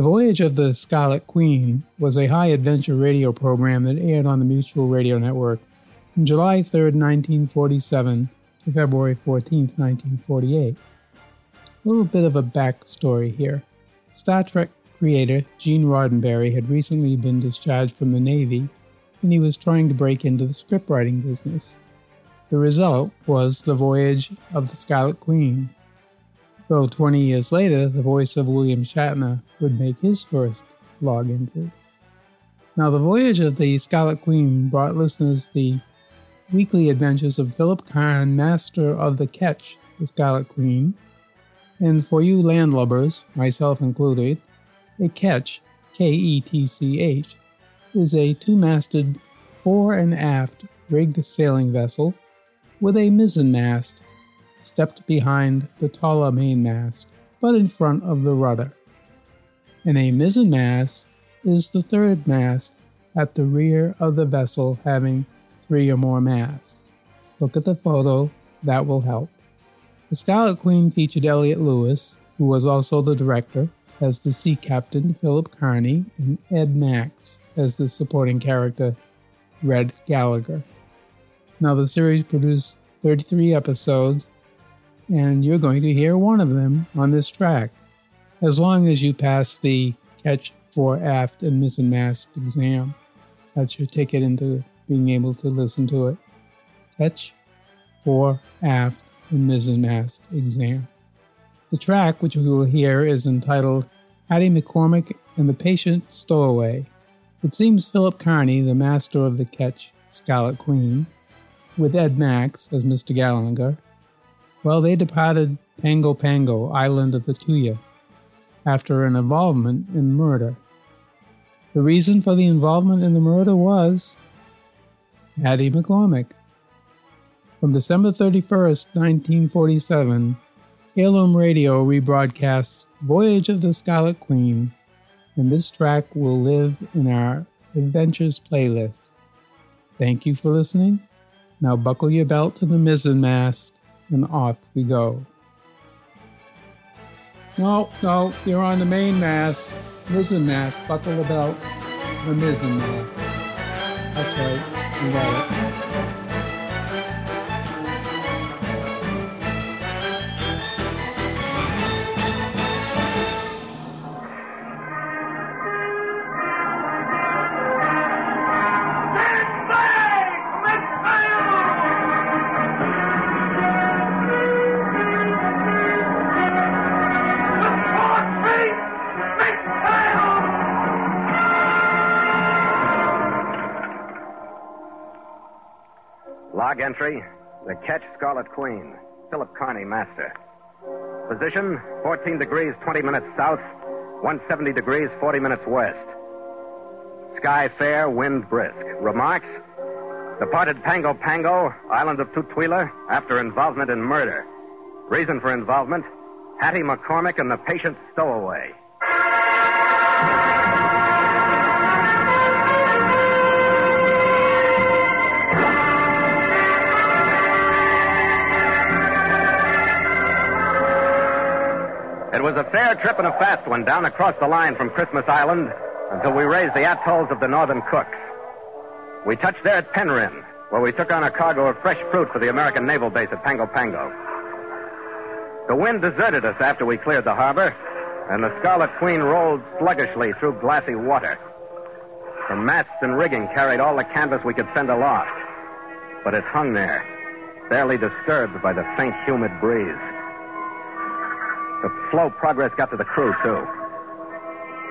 The Voyage of the Scarlet Queen was a high adventure radio program that aired on the Mutual Radio Network from July 3, 1947 to February 14, 1948. A little bit of a backstory here. Star Trek creator Gene Roddenberry had recently been discharged from the Navy and he was trying to break into the scriptwriting business. The result was The Voyage of the Scarlet Queen. Though 20 years later, the voice of William Shatner would make his first log entry. Now, The Voyage of the Scarlet Queen brought listeners the weekly adventures of Philip Karn, master of the Ketch, the Scarlet Queen. And for you landlubbers, myself included, a ketch, K E T C H, is a two masted, fore and aft rigged sailing vessel with a mizzenmast stepped behind the taller mainmast, but in front of the rudder. And a mizzenmast is the third mast at the rear of the vessel having three or more masts. Look at the photo, that will help. The Scarlet Queen featured Elliott Lewis, who was also the director, as the sea captain Philip Carney, and Ed Max as the supporting character Red Gallagher. Now, the series produced 33 episodes, and you're going to hear one of them on this track, as long as you pass the ketch fore aft and mizzenmast exam. That's your ticket into being able to listen to it. Ketch fore aft and mizzenmast exam. The track, which we will hear, is entitled Hattie McCormick and the Patient Stowaway. It seems Philip Carney, the master of the ketch Scarlet Queen, with Ed Max as Mr. Gallagher, well, they departed Pago Pago, island of Tutuila, after an involvement in murder. The reason for the involvement in the murder was Hattie McCormick. From December 31st, 1947, Heirloom Radio rebroadcasts Voyage of the Scarlet Queen, and this track will live in our Adventures playlist. Thank you for listening. Now buckle your belt to the mizzenmast, and off we go. No, no, you're on the main mast. Mizzenmast, buckle the belt, the mizzenmast. That's right, you got it. Ketch Scarlet Queen, Philip Carney, master. Position 14 degrees 20 minutes south, 170 degrees 40 minutes west. Sky fair, wind brisk. Remarks Departed Pago Pago, island of Tutuila, after involvement in murder. Reason for involvement Hattie McCormick and the patient stowaway. It was a fair trip and a fast one down across the line from Christmas Island until we raised the atolls of the Northern Cooks. We touched there at Penrhyn, where we took on a cargo of fresh fruit for the American naval base at Pago Pago. The wind deserted us after we cleared the harbor, and the Scarlet Queen rolled sluggishly through glassy water. The masts and rigging carried all the canvas we could send aloft, but it hung there, barely disturbed by the faint, humid breeze. The slow progress got to the crew, too.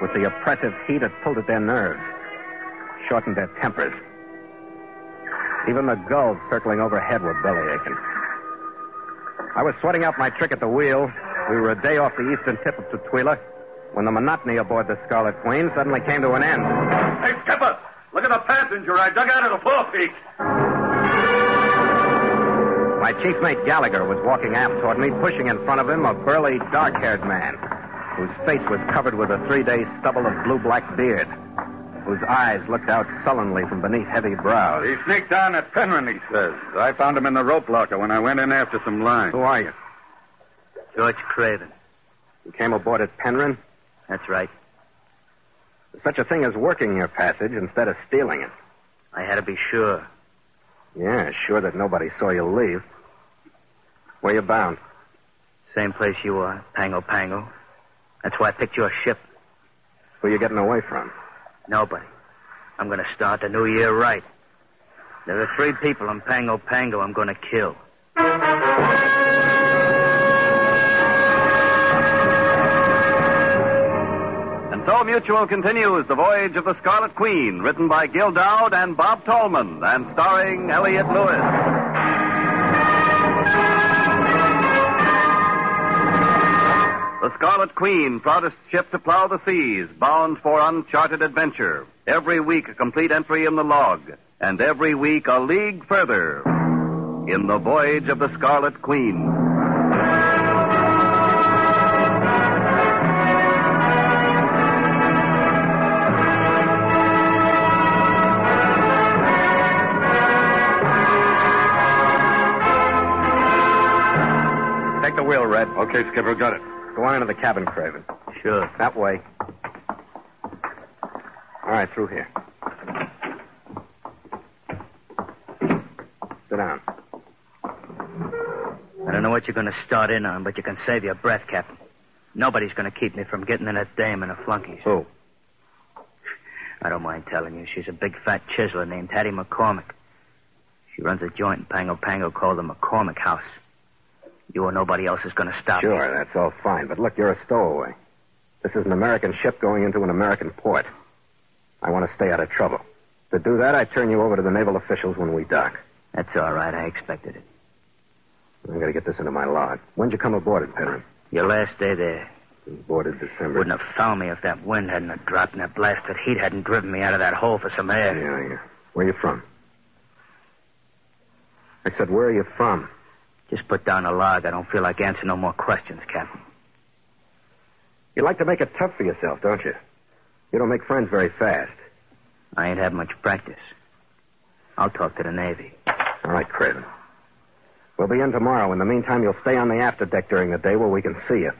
With the oppressive heat, it pulled at their nerves, shortened their tempers. Even the gulls circling overhead were belly aching. I was sweating out my trick at the wheel. We were a day off the eastern tip of Tutuila when the monotony aboard the Scarlet Queen suddenly came to an end. Hey, Skipper! Look at the passenger I dug out of the forepeak. My chief mate Gallagher was walking aft toward me, pushing in front of him a burly, dark haired man whose face was covered with a three day stubble of blue black beard, whose eyes looked out sullenly from beneath heavy brows. He sneaked down at Penrhyn, he says. I found him in the rope locker when I went in after some line. Who are you? George Craven. You came aboard at Penrhyn? That's right. There's such a thing as working your passage instead of stealing it. I had to be sure. Yeah, sure that nobody saw you leave. Where you bound? Same place you are, Pango Pango. That's why I picked your ship. Who you getting away from? Nobody. I'm going to start the new year right. There are three people in Pango Pango I'm going to kill. And so Mutual continues The Voyage of the Scarlet Queen, written by Gil Doud and Bob Tallman, and starring Elliott Lewis. The Scarlet Queen, proudest ship to plow the seas, bound for uncharted adventure. Every week a complete entry in the log, and every week a league further in the voyage of the Scarlet Queen. Take the wheel, Red. Okay, Skipper, got it. Go on into the cabin, Craven. Sure. That way. All right, through here. Sit down. I don't know what you're going to start in on, but you can save your breath, Captain. Nobody's going to keep me from getting in that dame and her flunkies. Who? I don't mind telling you. She's a big fat chiseler named Hattie McCormick. She runs a joint in Pango Pango called the McCormick House. You or nobody else is going to stop me. Sure, that's all fine. But look, you're a stowaway. This is an American ship going into an American port. I want to stay out of trouble. To do that, I turn you over to the naval officials when we dock. That's all right. I expected it. I gotta get this into my log. When'd you come aboard it, Penrhyn? Your last day there. Boarded December. Wouldn't have found me if that wind hadn't have dropped and that blasted heat hadn't driven me out of that hole for some air. Yeah, yeah. Where you from? I said, where are you from? Just put down a log. I don't feel like answering no more questions, Captain. You like to make it tough for yourself, don't you? You don't make friends very fast. I ain't had much practice. I'll talk to the Navy. All right, Craven. We'll be in tomorrow. In the meantime, you'll stay on the after deck during the day where we can see you.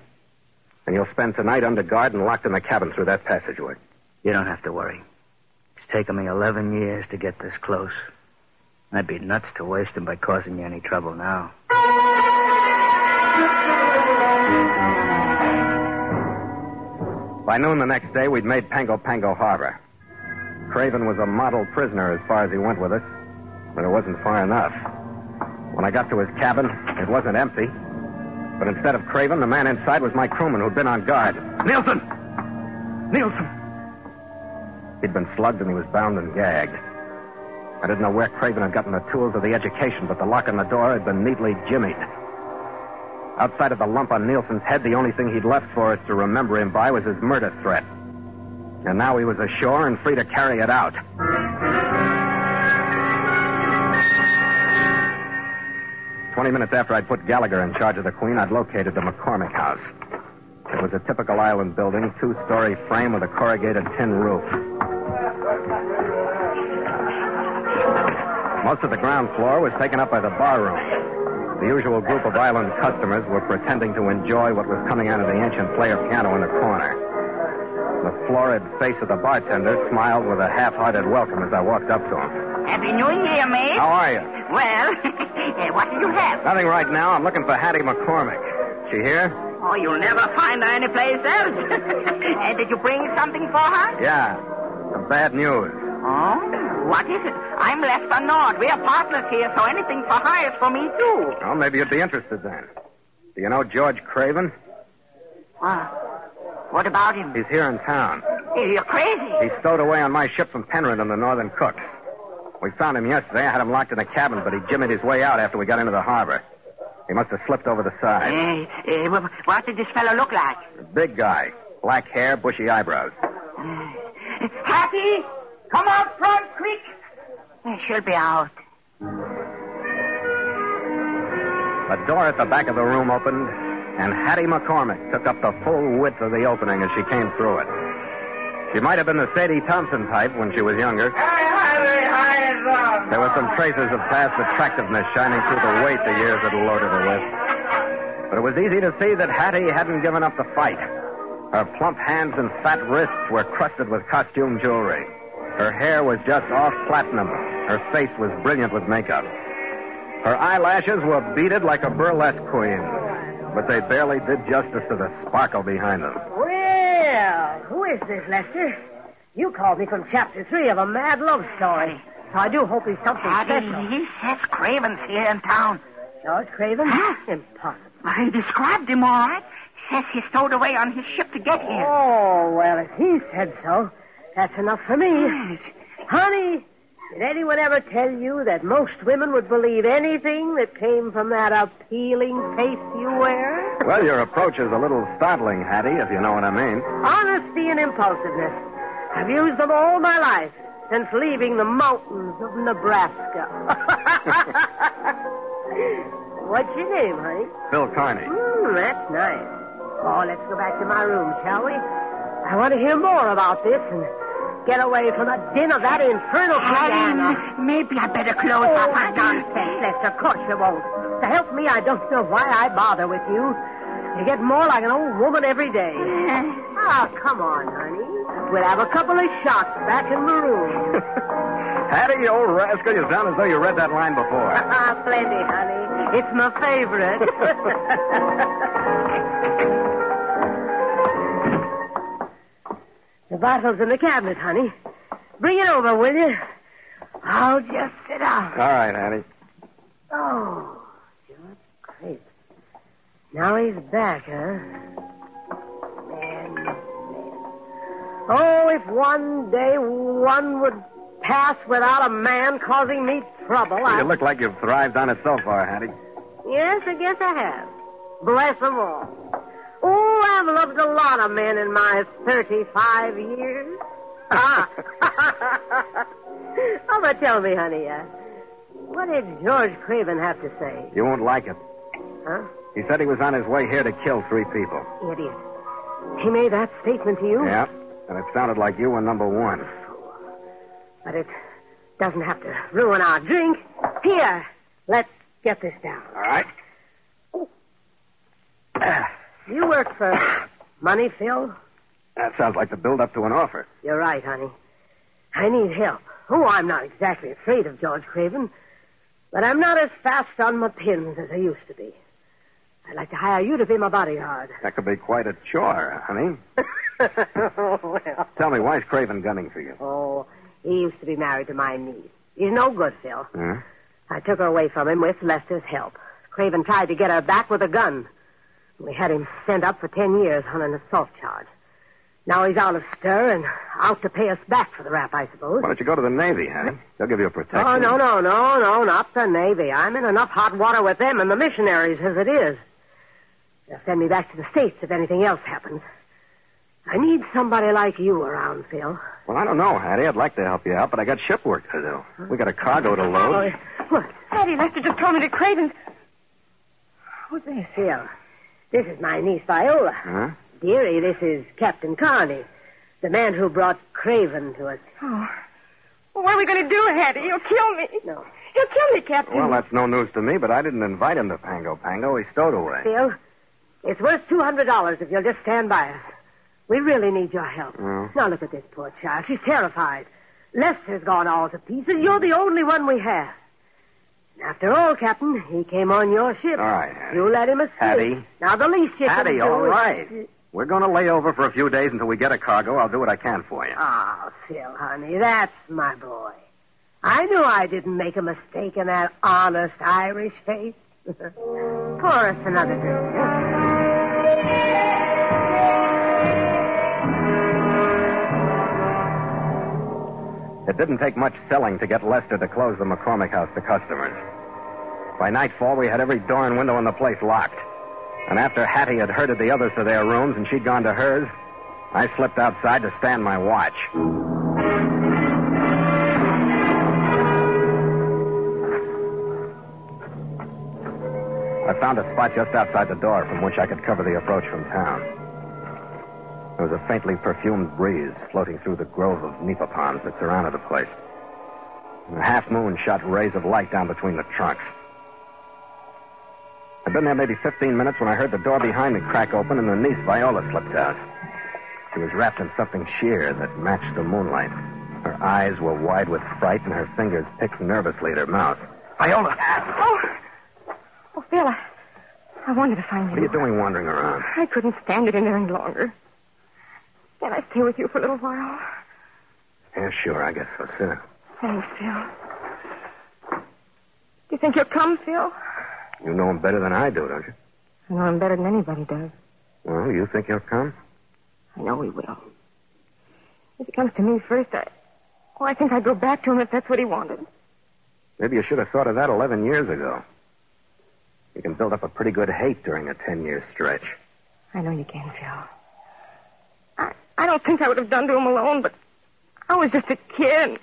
And you'll spend tonight under guard and locked in the cabin through that passageway. You don't have to worry. It's taken me 11 years to get this close. I'd be nuts to waste them by causing you any trouble now. By noon the next day, we'd made Pango Pango Harbor. Craven was a model prisoner as far as he went with us, but it wasn't far enough. When I got to his cabin, it wasn't empty. But instead of Craven, the man inside was my crewman who'd been on guard. Nielsen! Nielsen! He'd been slugged and he was bound and gagged. I didn't know where Craven had gotten the tools or the education, but the lock on the door had been neatly jimmied. Outside of the lump on Nielsen's head, the only thing he'd left for us to remember him by was his murder threat. And now he was ashore and free to carry it out. Twenty minutes after I'd put Gallagher in charge of the Queen, I'd located the McCormick house. It was a typical island building, two story frame with a corrugated tin roof. Most of the ground floor was taken up by the bar room. The usual group of island customers were pretending to enjoy what was coming out of the ancient player piano in the corner. The florid face of the bartender smiled with a half-hearted welcome as I walked up to him. Happy New Year, mate. How are you? Well, what did you have? Nothing right now. I'm looking for Hattie McCormick. She here? Oh, you'll never find her anyplace else. Eh, did you bring something for her? Yeah. Some bad news. Oh, what is it? I'm Lester Nord. We're partners here, so anything for hire is for me, too. Well, maybe you'd be interested then. Do you know George Craven? What? What about him? He's here in town. Eh, You're crazy. He stowed away on my ship from Penrhyn in the Northern Cooks. We found him yesterday. I had him locked in the cabin, but he jimmied his way out after we got into the harbor. He must have slipped over the side. Eh, eh, what did this fellow look like? A big guy. Black hair, bushy eyebrows. Hattie, come out front, quick. She'll be out. The door at the back of the room opened, and Hattie McCormick took up the full width of the opening as she came through it. She might have been the Sadie Thompson type when she was younger. There were some traces of past attractiveness shining through the weight the years had loaded her with. But it was easy to see that Hattie hadn't given up the fight. Her plump hands and fat wrists were crusted with costume jewelry. Her hair was just off platinum. Her face was brilliant with makeup. Her eyelashes were beaded like a burlesque queen, but they barely did justice to the sparkle behind them. Well, who is this, Lester? You called me from chapter three of a mad love story. So I do hope he's something Daddy, special. he says Craven's here in town. George Craven? Huh? Impossible. Well, he described him all right. Says he stowed away on his ship to get here. Oh, well, if he said so, that's enough for me. Yes. Honey, did anyone ever tell you that most women would believe anything that came from that appealing face you wear? Well, your approach is a little startling, Hattie, if you know what I mean. Honesty and impulsiveness. I've used them all my life since leaving the mountains of Nebraska. What's your name, honey? Phil Carney. Hmm, that's nice. Oh, let's go back to my room, shall we? I want to hear more about this and get away from the din of that infernal piano. Hattie, maybe I better close Oh, up my gun. nonsense, Lester. Of course you won't. To help me, I don't know why I bother with you. You get more like an old woman every day. Oh, come on, honey. We'll have a couple of shots back in the room. Hattie, you old rascal, you sound as though you read that line before. Plenty, honey. It's my favorite. Bottle's in the cabinet, honey. Bring it over, will you? I'll just sit down. All right, Hattie. Oh, George Craven. Now he's back, huh? Man, man. Oh, if one day one would pass without a man causing me trouble, I... You look like you've thrived on it so far, Hattie. Yes, I guess I have. Bless them all. Oh, I've loved a lot of men in my 35 years. Ah. oh, but tell me, honey, uh, what did George Craven have to say? You won't like it. Huh? He said he was on his way here to kill three people. Idiot. He made that statement to you? Yeah, and it sounded like you were number one. But it doesn't have to ruin our drink. Here, let's get this down. All right. You work for money, Phil? That sounds like the build-up to an offer. You're right, honey. I need help. Oh, I'm not exactly afraid of George Craven, but I'm not as fast on my pins as I used to be. I'd like to hire you to be my bodyguard. That could be quite a chore, honey. well. Tell me, why's Craven gunning for you? Oh, he used to be married to my niece. He's no good, Phil. Huh? I took her away from him with Lester's help. Craven tried to get her back with a gun. We had him sent up for ten years on an assault charge. Now he's out of stir and out to pay us back for the rap, I suppose. Why don't you go to the Navy, honey? They'll give you a protection. Oh, no, no, no, no, not the Navy. I'm in enough hot water with them and the missionaries as it is. They'll send me back to the States if anything else happens. I need somebody like you around, Phil. Well, I don't know, Hattie. I'd like to help you out, but I got ship work to do. We got a cargo to load. Oh, what? Hattie, Lester just told me to Craven. Who's this? Phil. This is my niece, Viola. Huh? Dearie, this is Captain Carney, the man who brought Craven to us. Oh. Well, what are we going to do, Hattie? He'll kill me. No. He'll kill me, Captain. Well, that's no news to me, but I didn't invite him to Pango Pango. He stowed away. Phil, it's worth $200 if you'll just stand by us. We really need your help. Oh. Now look at this poor child. She's terrified. Lester's gone all to pieces. You're the only one we have. After all, Captain, he came on your ship. All right, Hattie. You let him escape. Hattie. Now the least you can Hattie, do all is- right. We're going to lay over for a few days until we get a cargo. I'll do what I can for you. Oh, Phil, honey, that's my boy. I knew I didn't make a mistake in that honest Irish face. Pour us another drink. It didn't take much selling to get Lester to close the McCormick house to customers. By nightfall, we had every door and window in the place locked. And after Hattie had herded the others to their rooms and she'd gone to hers, I slipped outside to stand my watch. I found a spot just outside the door from which I could cover the approach from town. There was a faintly perfumed breeze floating through the grove of nipa palms that surrounded the place. And the half moon shot rays of light down between the trunks. I'd been there maybe 15 minutes when I heard the door behind me crack open and the niece Viola slipped out. She was wrapped in something sheer that matched the moonlight. Her eyes were wide with fright, and her fingers picked nervously at her mouth. Viola! Oh, oh, Phil, I, I wanted to find you. What are you doing wandering around? I couldn't stand it in there any longer. Can I stay with you for a little while? Yeah, sure, I guess so. Sit down. Thanks, Phil. Do you think you'll come, Phil? You know him better than I do, don't you? I know him better than anybody does. Well, you think he'll come? I know he will. If he comes to me first, I. Oh, I think I'd go back to him if that's what he wanted. Maybe you should have thought of that 11 years ago. You can build up a pretty good hate during a 10 year stretch. I know you can, Phil. I, I don't think I would have done to him alone, but I was just a kid.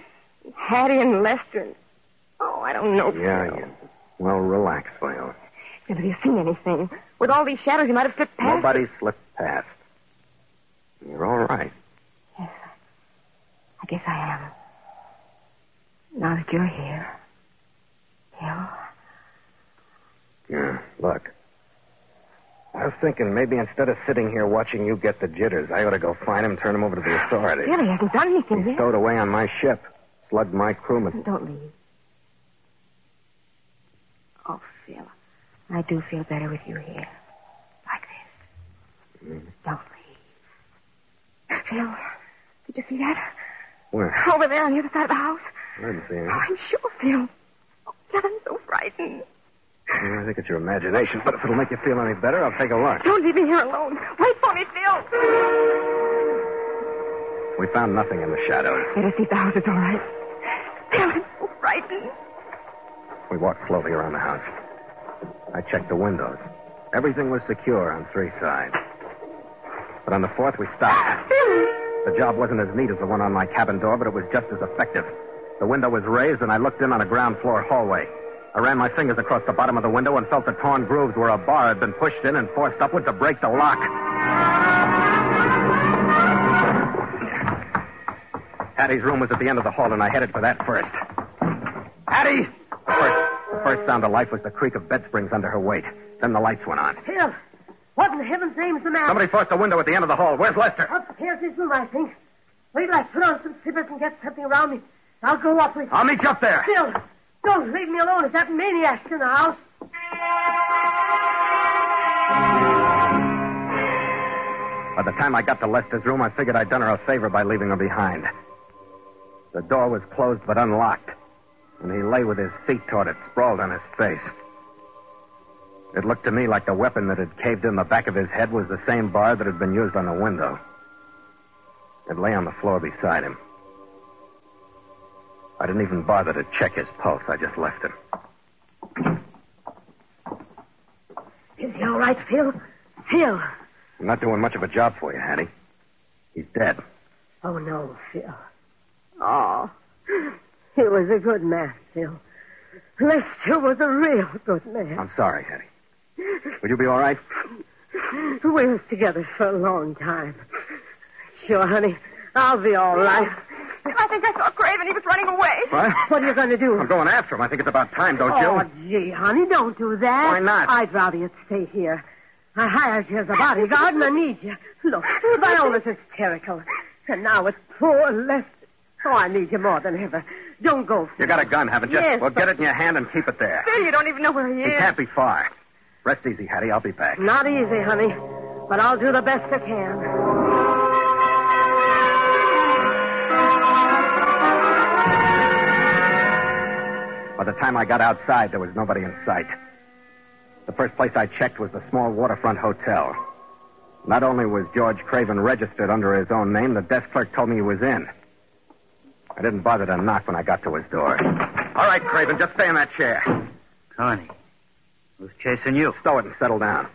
And Hattie and Lester. And, oh, I don't know. Yeah, Phil. yeah. Well, relax, Viola. Phil, have you seen anything? With all these shadows, you might have slipped past. Nobody slipped past. You're all right. Yes, I guess I am. Now that you're here. Phil, Yeah, look. I was thinking maybe instead of sitting here watching you get the jitters, I ought to go find him, turn him over to the authorities. Phil, he hasn't done anything He's yet. stowed away on my ship, slugged my crewman. Don't leave. Oh, Phil, I do feel better with you here. Like this. Mm. Don't leave. Phil, did you see that? Where? Over there on the other side of the house. I didn't see Oh, him. I'm sure, Phil. Oh, Phil, I'm so frightened. Yeah, I think it's your imagination, but if it'll make you feel any better, I'll take a look. Don't leave me here alone. Wait for me, Phil. We found nothing in the shadows. Better see if the house is all right. Phil, I'm so frightened. We walked slowly around the house. I checked the windows. Everything was secure on three sides. But on the fourth, we stopped. Ah, Phil. The job wasn't as neat as the one on my cabin door, but it was just as effective. The window was raised, and I looked in on a ground floor hallway. I ran my fingers across the bottom of the window and felt the torn grooves where a bar had been pushed in and forced upward to break the lock. Hattie's room was at the end of the hall, and I headed for that first. Hattie! The first, first sound of life was the creak of bed springs under her weight. Then the lights went on. Phil, what in heaven's name is the matter? Somebody forced a window at the end of the hall. Where's Lester? Upstairs his room, I think. Wait till I put on some slippers and get something around me. I'll go up with you. I'll meet you up there. Phil, don't leave me alone if that maniac's in the house. By the time I got to Lester's room, I figured I'd done her a favor by leaving her behind. The door was closed but unlocked, and he lay with his feet toward it, sprawled on his face. It looked to me like the weapon that had caved in the back of his head was the same bar that had been used on the window. It lay on the floor beside him. I didn't even bother to check his pulse. I just left him. Is he all right, Phil? Phil. I'm not doing much of a job for you, Hattie. He's dead. Oh, no, Phil. Oh, he was a good man, Phil. Lester was a real good man. I'm sorry, Hattie. Will you be all right? We was together for a long time. Sure, honey. I'll be all right. I think I saw Craven. He was running away. What? What are you going to do? I'm going after him. I think it's about time, don't you? oh, gee, honey, don't do that. Why not? I'd rather you'd stay here. I hired you as a bodyguard, and I need you. Look, Viola's hysterical. And now with poor Lester. Oh, I need you more than ever. Don't go. You got a gun, haven't you? Yes, well, but- get it in your hand and keep it there. Phil, you don't even know where he is. He can't be far. Rest easy, Hattie. I'll be back. Not easy, honey. But I'll do the best I can. By the time I got outside, there was nobody in sight. The first place I checked was the small waterfront hotel. Not only was George Craven registered under his own name, the desk clerk told me he was in. I didn't bother to knock when I got to his door. All right, Craven, just stay in that chair. Carney, who's chasing you? Stow it and settle down.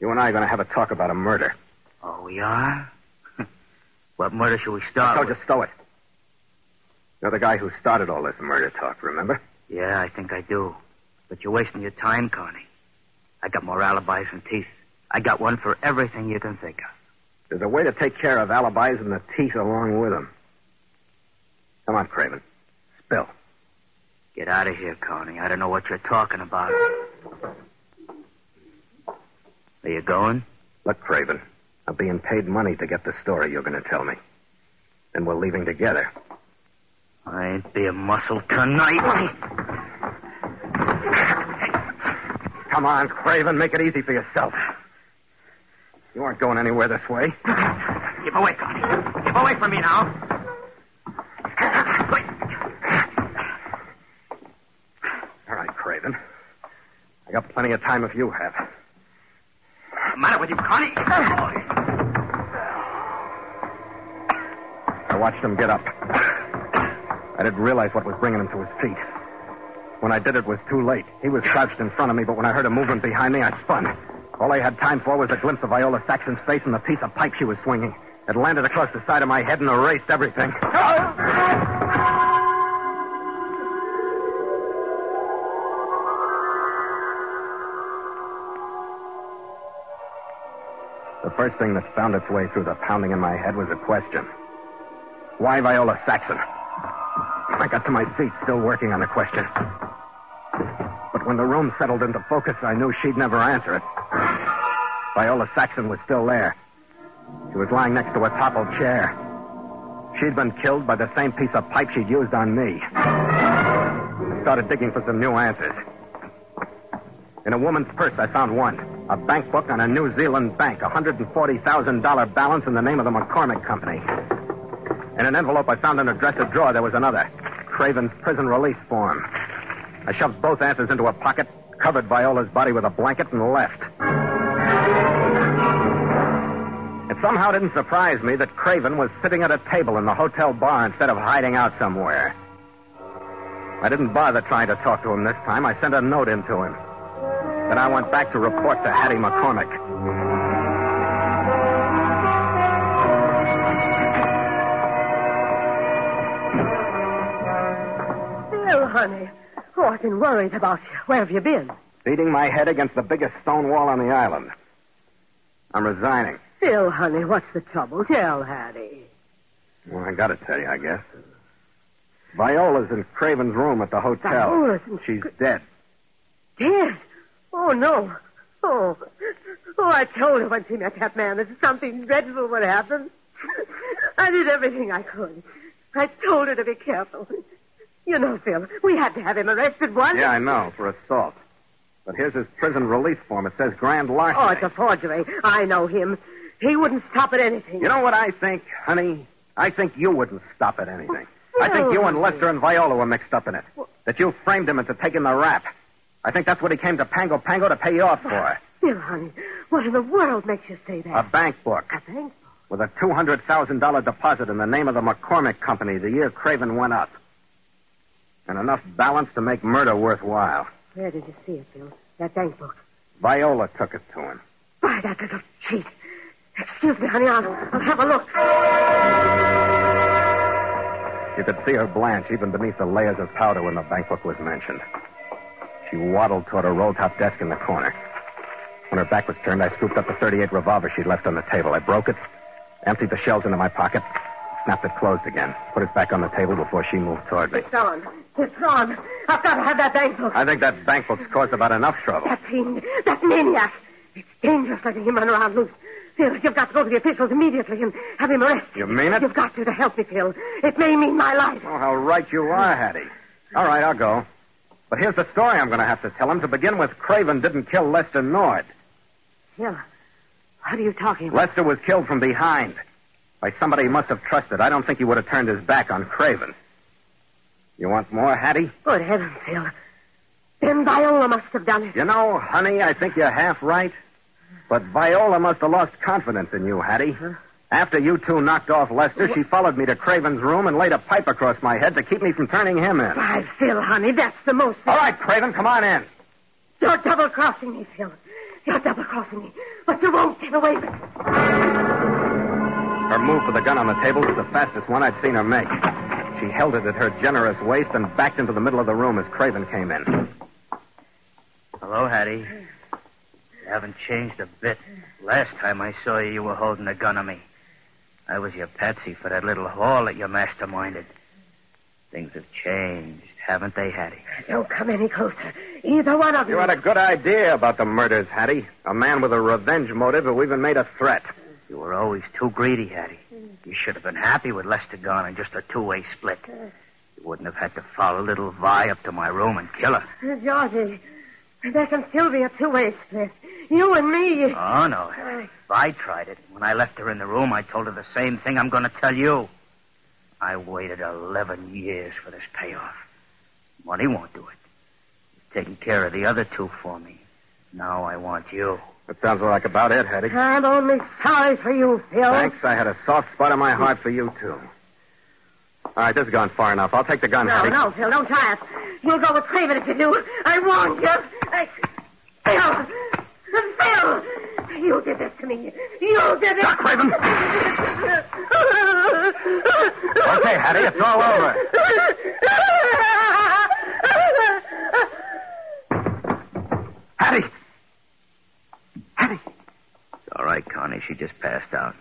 You and I are going to have a talk about a murder. Oh, we are? what murder should we start? I told with? you, stow it. You're the guy who started all this murder talk, remember? Yeah, I think I do. But you're wasting your time, Carney. I got more alibis than teeth. I got one for everything you can think of. There's a way to take care of alibis and the teeth along with them. Come on, Craven. Spill. Get out of here, Carney. I don't know what you're talking about. Are you going? Look, Craven. I'm being paid money to get the story you're going to tell me. And we're leaving together. I ain't be a muscle tonight. Come on, Craven. Make it easy for yourself. You aren't going anywhere this way. Keep away, Carney. Keep away from me now. All right, Craven. I got plenty of time if you have. What's the matter with you, Carney? I watched him get up. I didn't realize what was bringing him to his feet. When I did, it was too late. He was crouched in front of me, but when I heard a movement behind me, I spun. All I had time for was a glimpse of Viola Saxon's face and the piece of pipe she was swinging. It landed across the side of my head and erased everything. The first thing that found its way through the pounding in my head was a question. Why Viola Saxon? I got to my feet, still working on the question. But when the room settled into focus, I knew she'd never answer it. Viola Saxon was still there. She was lying next to a toppled chair. She'd been killed by the same piece of pipe she'd used on me. I started digging for some new answers. In a woman's purse, I found one. A bank book on a New Zealand bank, a $140,000 balance in the name of the McCormick Company. In an envelope I found in a dresser drawer, there was another. Craven's prison release form. I shoved both answers into a pocket, covered Viola's body with a blanket, and left. It somehow didn't surprise me that Craven was sitting at a table in the hotel bar instead of hiding out somewhere. I didn't bother trying to talk to him this time. I sent a note in to him. Then I went back to report to Hattie McCormick. Honey. Oh, I've been worried about you. Where have you been? Beating my head against the biggest stone wall on the island. I'm resigning. Phil, honey, what's the trouble? Tell Hattie. Well, I gotta tell you, I guess. Viola's in Craven's room at the hotel. Viola's in- She's dead. Dead? Oh, no. Oh. Oh, I told her when she met that man that something dreadful would happen. I did everything I could. I told her to be careful. You know, Phil, we had to have him arrested once. Yeah, I know, for assault. But here's his prison release form. It says grand larceny. Oh, it's a forgery. I know him. He wouldn't stop at anything. You know what I think, honey? I think you wouldn't stop at anything. I think you and Lester and Viola were mixed up in it. That you framed him into taking the rap. I think that's what he came to Pango Pango to pay you off for. Phil, honey, what in the world makes you say that? A bank book I think. with a $200,000 deposit in the name of the McCormick Company the year Craven went up. And enough balance to make murder worthwhile. Where did you see it, Phil? That bank book. Viola took it to him. By that little cheat. Excuse me, honey. I'll, I'll have a look. You could see her blanch even beneath the layers of powder when the bank book was mentioned. She waddled toward a roll-top desk in the corner. When her back was turned, I scooped up the 38 revolver she'd left on the table. I broke it, emptied the shells into my pocket, snapped it closed again, put it back on the table before she moved toward me. It's gone. It's gone. I've got to have that bank book. I think that bank book's caused about enough trouble. That fiend. That maniac. It's dangerous letting him run around loose. Phil, you've got to go to the officials immediately and have him arrested. You mean it? You've got to to help me, Phil. It may mean my life. Oh, how right you are, Hattie. All right, I'll go. But here's the story I'm going to have to tell him. To begin with, Craven didn't kill Lester Nord. Phil, what are you talking about? Lester was killed from behind by somebody he must have trusted. I don't think he would have turned his back on Craven. You want more, Hattie? Good heavens, Phil. Then Viola must have done it. You know, honey, I think you're half right. But Viola must have lost confidence in you, Hattie. After you two knocked off Lester, she followed me to Craven's room and laid a pipe across my head to keep me from turning him in. Why, Phil, honey, that's the most. All right, Craven, come on in. You're double crossing me, Phil. You're double crossing me. But you won't get away with it. Her move for the gun on the table was the fastest one I'd seen her make. She held it at her generous waist and backed into the middle of the room as Craven came in. Hello, Hattie. You haven't changed a bit. Last time I saw you, you were holding a gun on me. I was your patsy for that little haul that you masterminded. Things have changed, haven't they, Hattie? Don't come any closer. Either one of you. You had a good idea about the murders, Hattie. A man with a revenge motive who even made a threat. You were always too greedy, Hattie. You should have been happy with Lester gone and just a two-way split. You wouldn't have had to follow little Vi up to my room and kill her. Georgie, there can still be a two-way split. You and me. Oh, no, Hattie. Vi tried it. When I left her in the room, I told her the same thing I'm going to tell you. I waited 11 years for this payoff. Money won't do it. You've taken care of the other two for me. Now I want you. That sounds like about it, Hattie. I'm only sorry for you, Phil. Thanks. I had a soft spot in my heart for you, too. All right, this has gone far enough. I'll take the gun, No, Hattie. no, no, Phil, don't try it. You'll go with Craven if you do. I warned you. I... Phil! Phil! You did this to me. You did it. Stop, Craven. Okay, Hattie, it's all over. Hattie! Hattie! It's all right, Carney. She just passed out.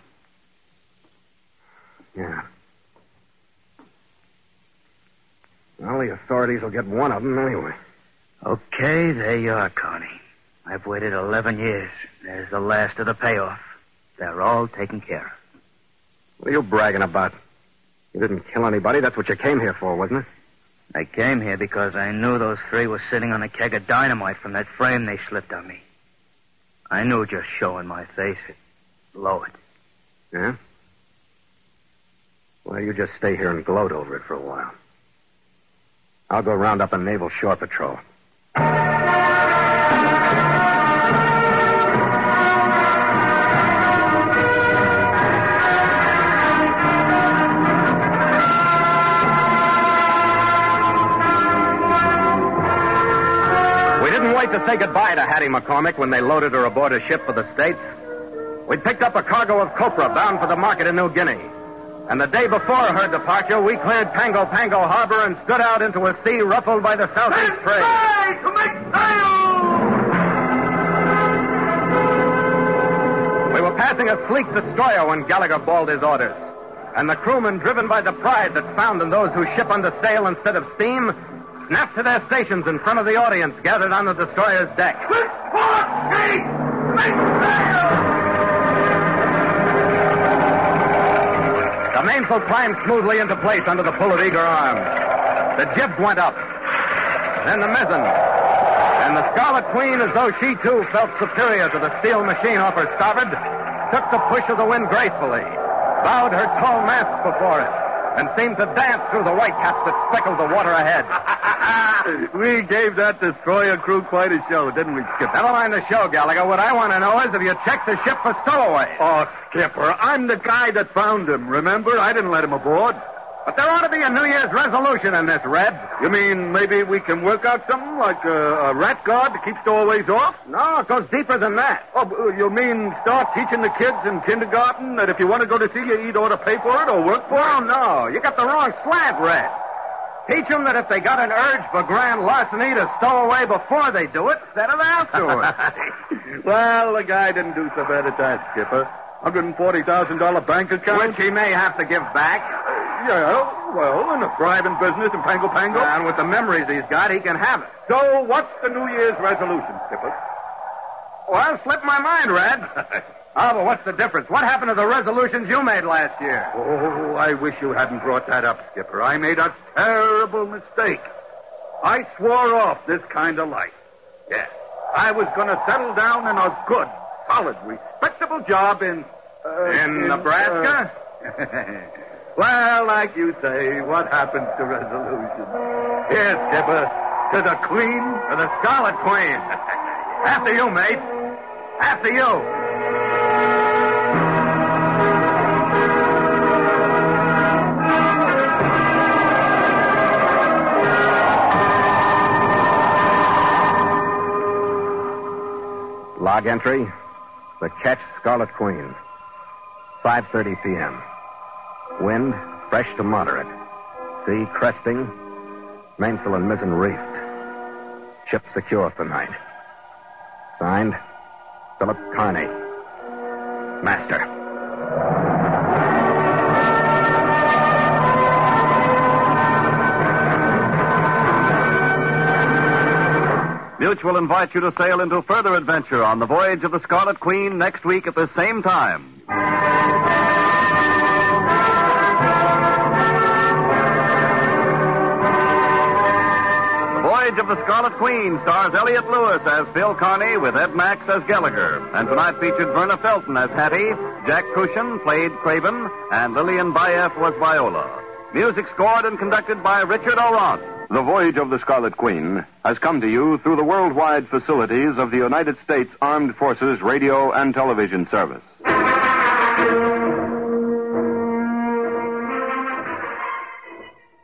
Yeah. Well, the authorities will get one of them anyway. Okay, there you are, Carney. I've waited 11 years. There's the last of the payoff. They're all taken care of. What are you bragging about? You didn't kill anybody. That's what you came here for, wasn't it? I came here because I knew those three were sitting on a keg of dynamite from that frame they slipped on me. I knew just showing my face it blow it. Yeah? Well, you just stay here and gloat over it for a while. I'll go round up a naval shore patrol. We didn't wait to say goodbye to Hattie McCormick when they loaded her aboard a ship for the States. We'd picked up a cargo of copra bound for the market in New Guinea. And the day before her departure, we cleared Pango Pango Harbor and stood out into a sea ruffled by the southeast trade. to make sail! We were passing a sleek destroyer when Gallagher bawled his orders. And the crewmen, driven by the pride that's found in those who ship under sail instead of steam, snapped to their stations in front of the audience gathered on the destroyer's deck. The mainsail climbed smoothly into place under the pull of eager arms. The jib went up. Then the mizzen. And the Scarlet Queen, as though she too felt superior to the steel machine off her starboard, took the push of the wind gracefully, bowed her tall masts before it, and seemed to dance through the white caps that speckled the water ahead. we gave that destroyer crew quite a show, didn't we, Skipper? Never mind the show, Gallagher. What I want to know is if you checked the ship for stowaways. Oh, Skipper, I'm the guy that found him, remember? I didn't let him aboard. But there ought to be a New Year's resolution in this, Red. You mean maybe we can work out something like a, a rat guard to keep stowaways off? No, it goes deeper than that. Oh, uh, you mean start teaching the kids in kindergarten that if you want to go to sea, you either ought to pay for it or work for Oh, it? no. You got the wrong slant, Red. Teach them that if they got an urge for grand larceny to stow away before they do it instead of afterwards. well, the guy didn't do so bad at that, Skipper. $140,000 bank account. Which he may have to give back. Yeah, well, in a thriving business in Pango Pango. And with the memories he's got, he can have it. So, what's the New Year's resolution, Skipper? Well, slipped my mind, Red. oh, but what's the difference? What happened to the resolutions you made last year? Oh, I wish you hadn't brought that up, Skipper. I made a terrible mistake. I swore off this kind of life. Yes. I was going to settle down in a good, solid, respectable job in. Uh, In Nebraska? uh, well, like you say, what happens to resolutions? Here, Skipper, to the Queen. To the Scarlet Queen. After you, mate. After you. Log entry. The Ketch Scarlet Queen. 5.30 p.m. Wind, fresh to moderate. Sea cresting. Mainsail and mizzen reefed. Ship secure for night. Signed, Philip Carney. Master. Doud will invite you to sail into further adventure on the voyage of the Scarlet Queen next week at the same time. The Voyage of the Scarlet Queen stars Elliott Lewis as Phil Carney with Ed Max as Gallagher, and tonight featured Verna Felton as Hattie, Jack Kruschen played Craven, and Lillian Buyeff was Viola. Music scored and conducted by Richard Aurandt. The Voyage of the Scarlet Queen has come to you through the worldwide facilities of the United States Armed Forces Radio and Television Service.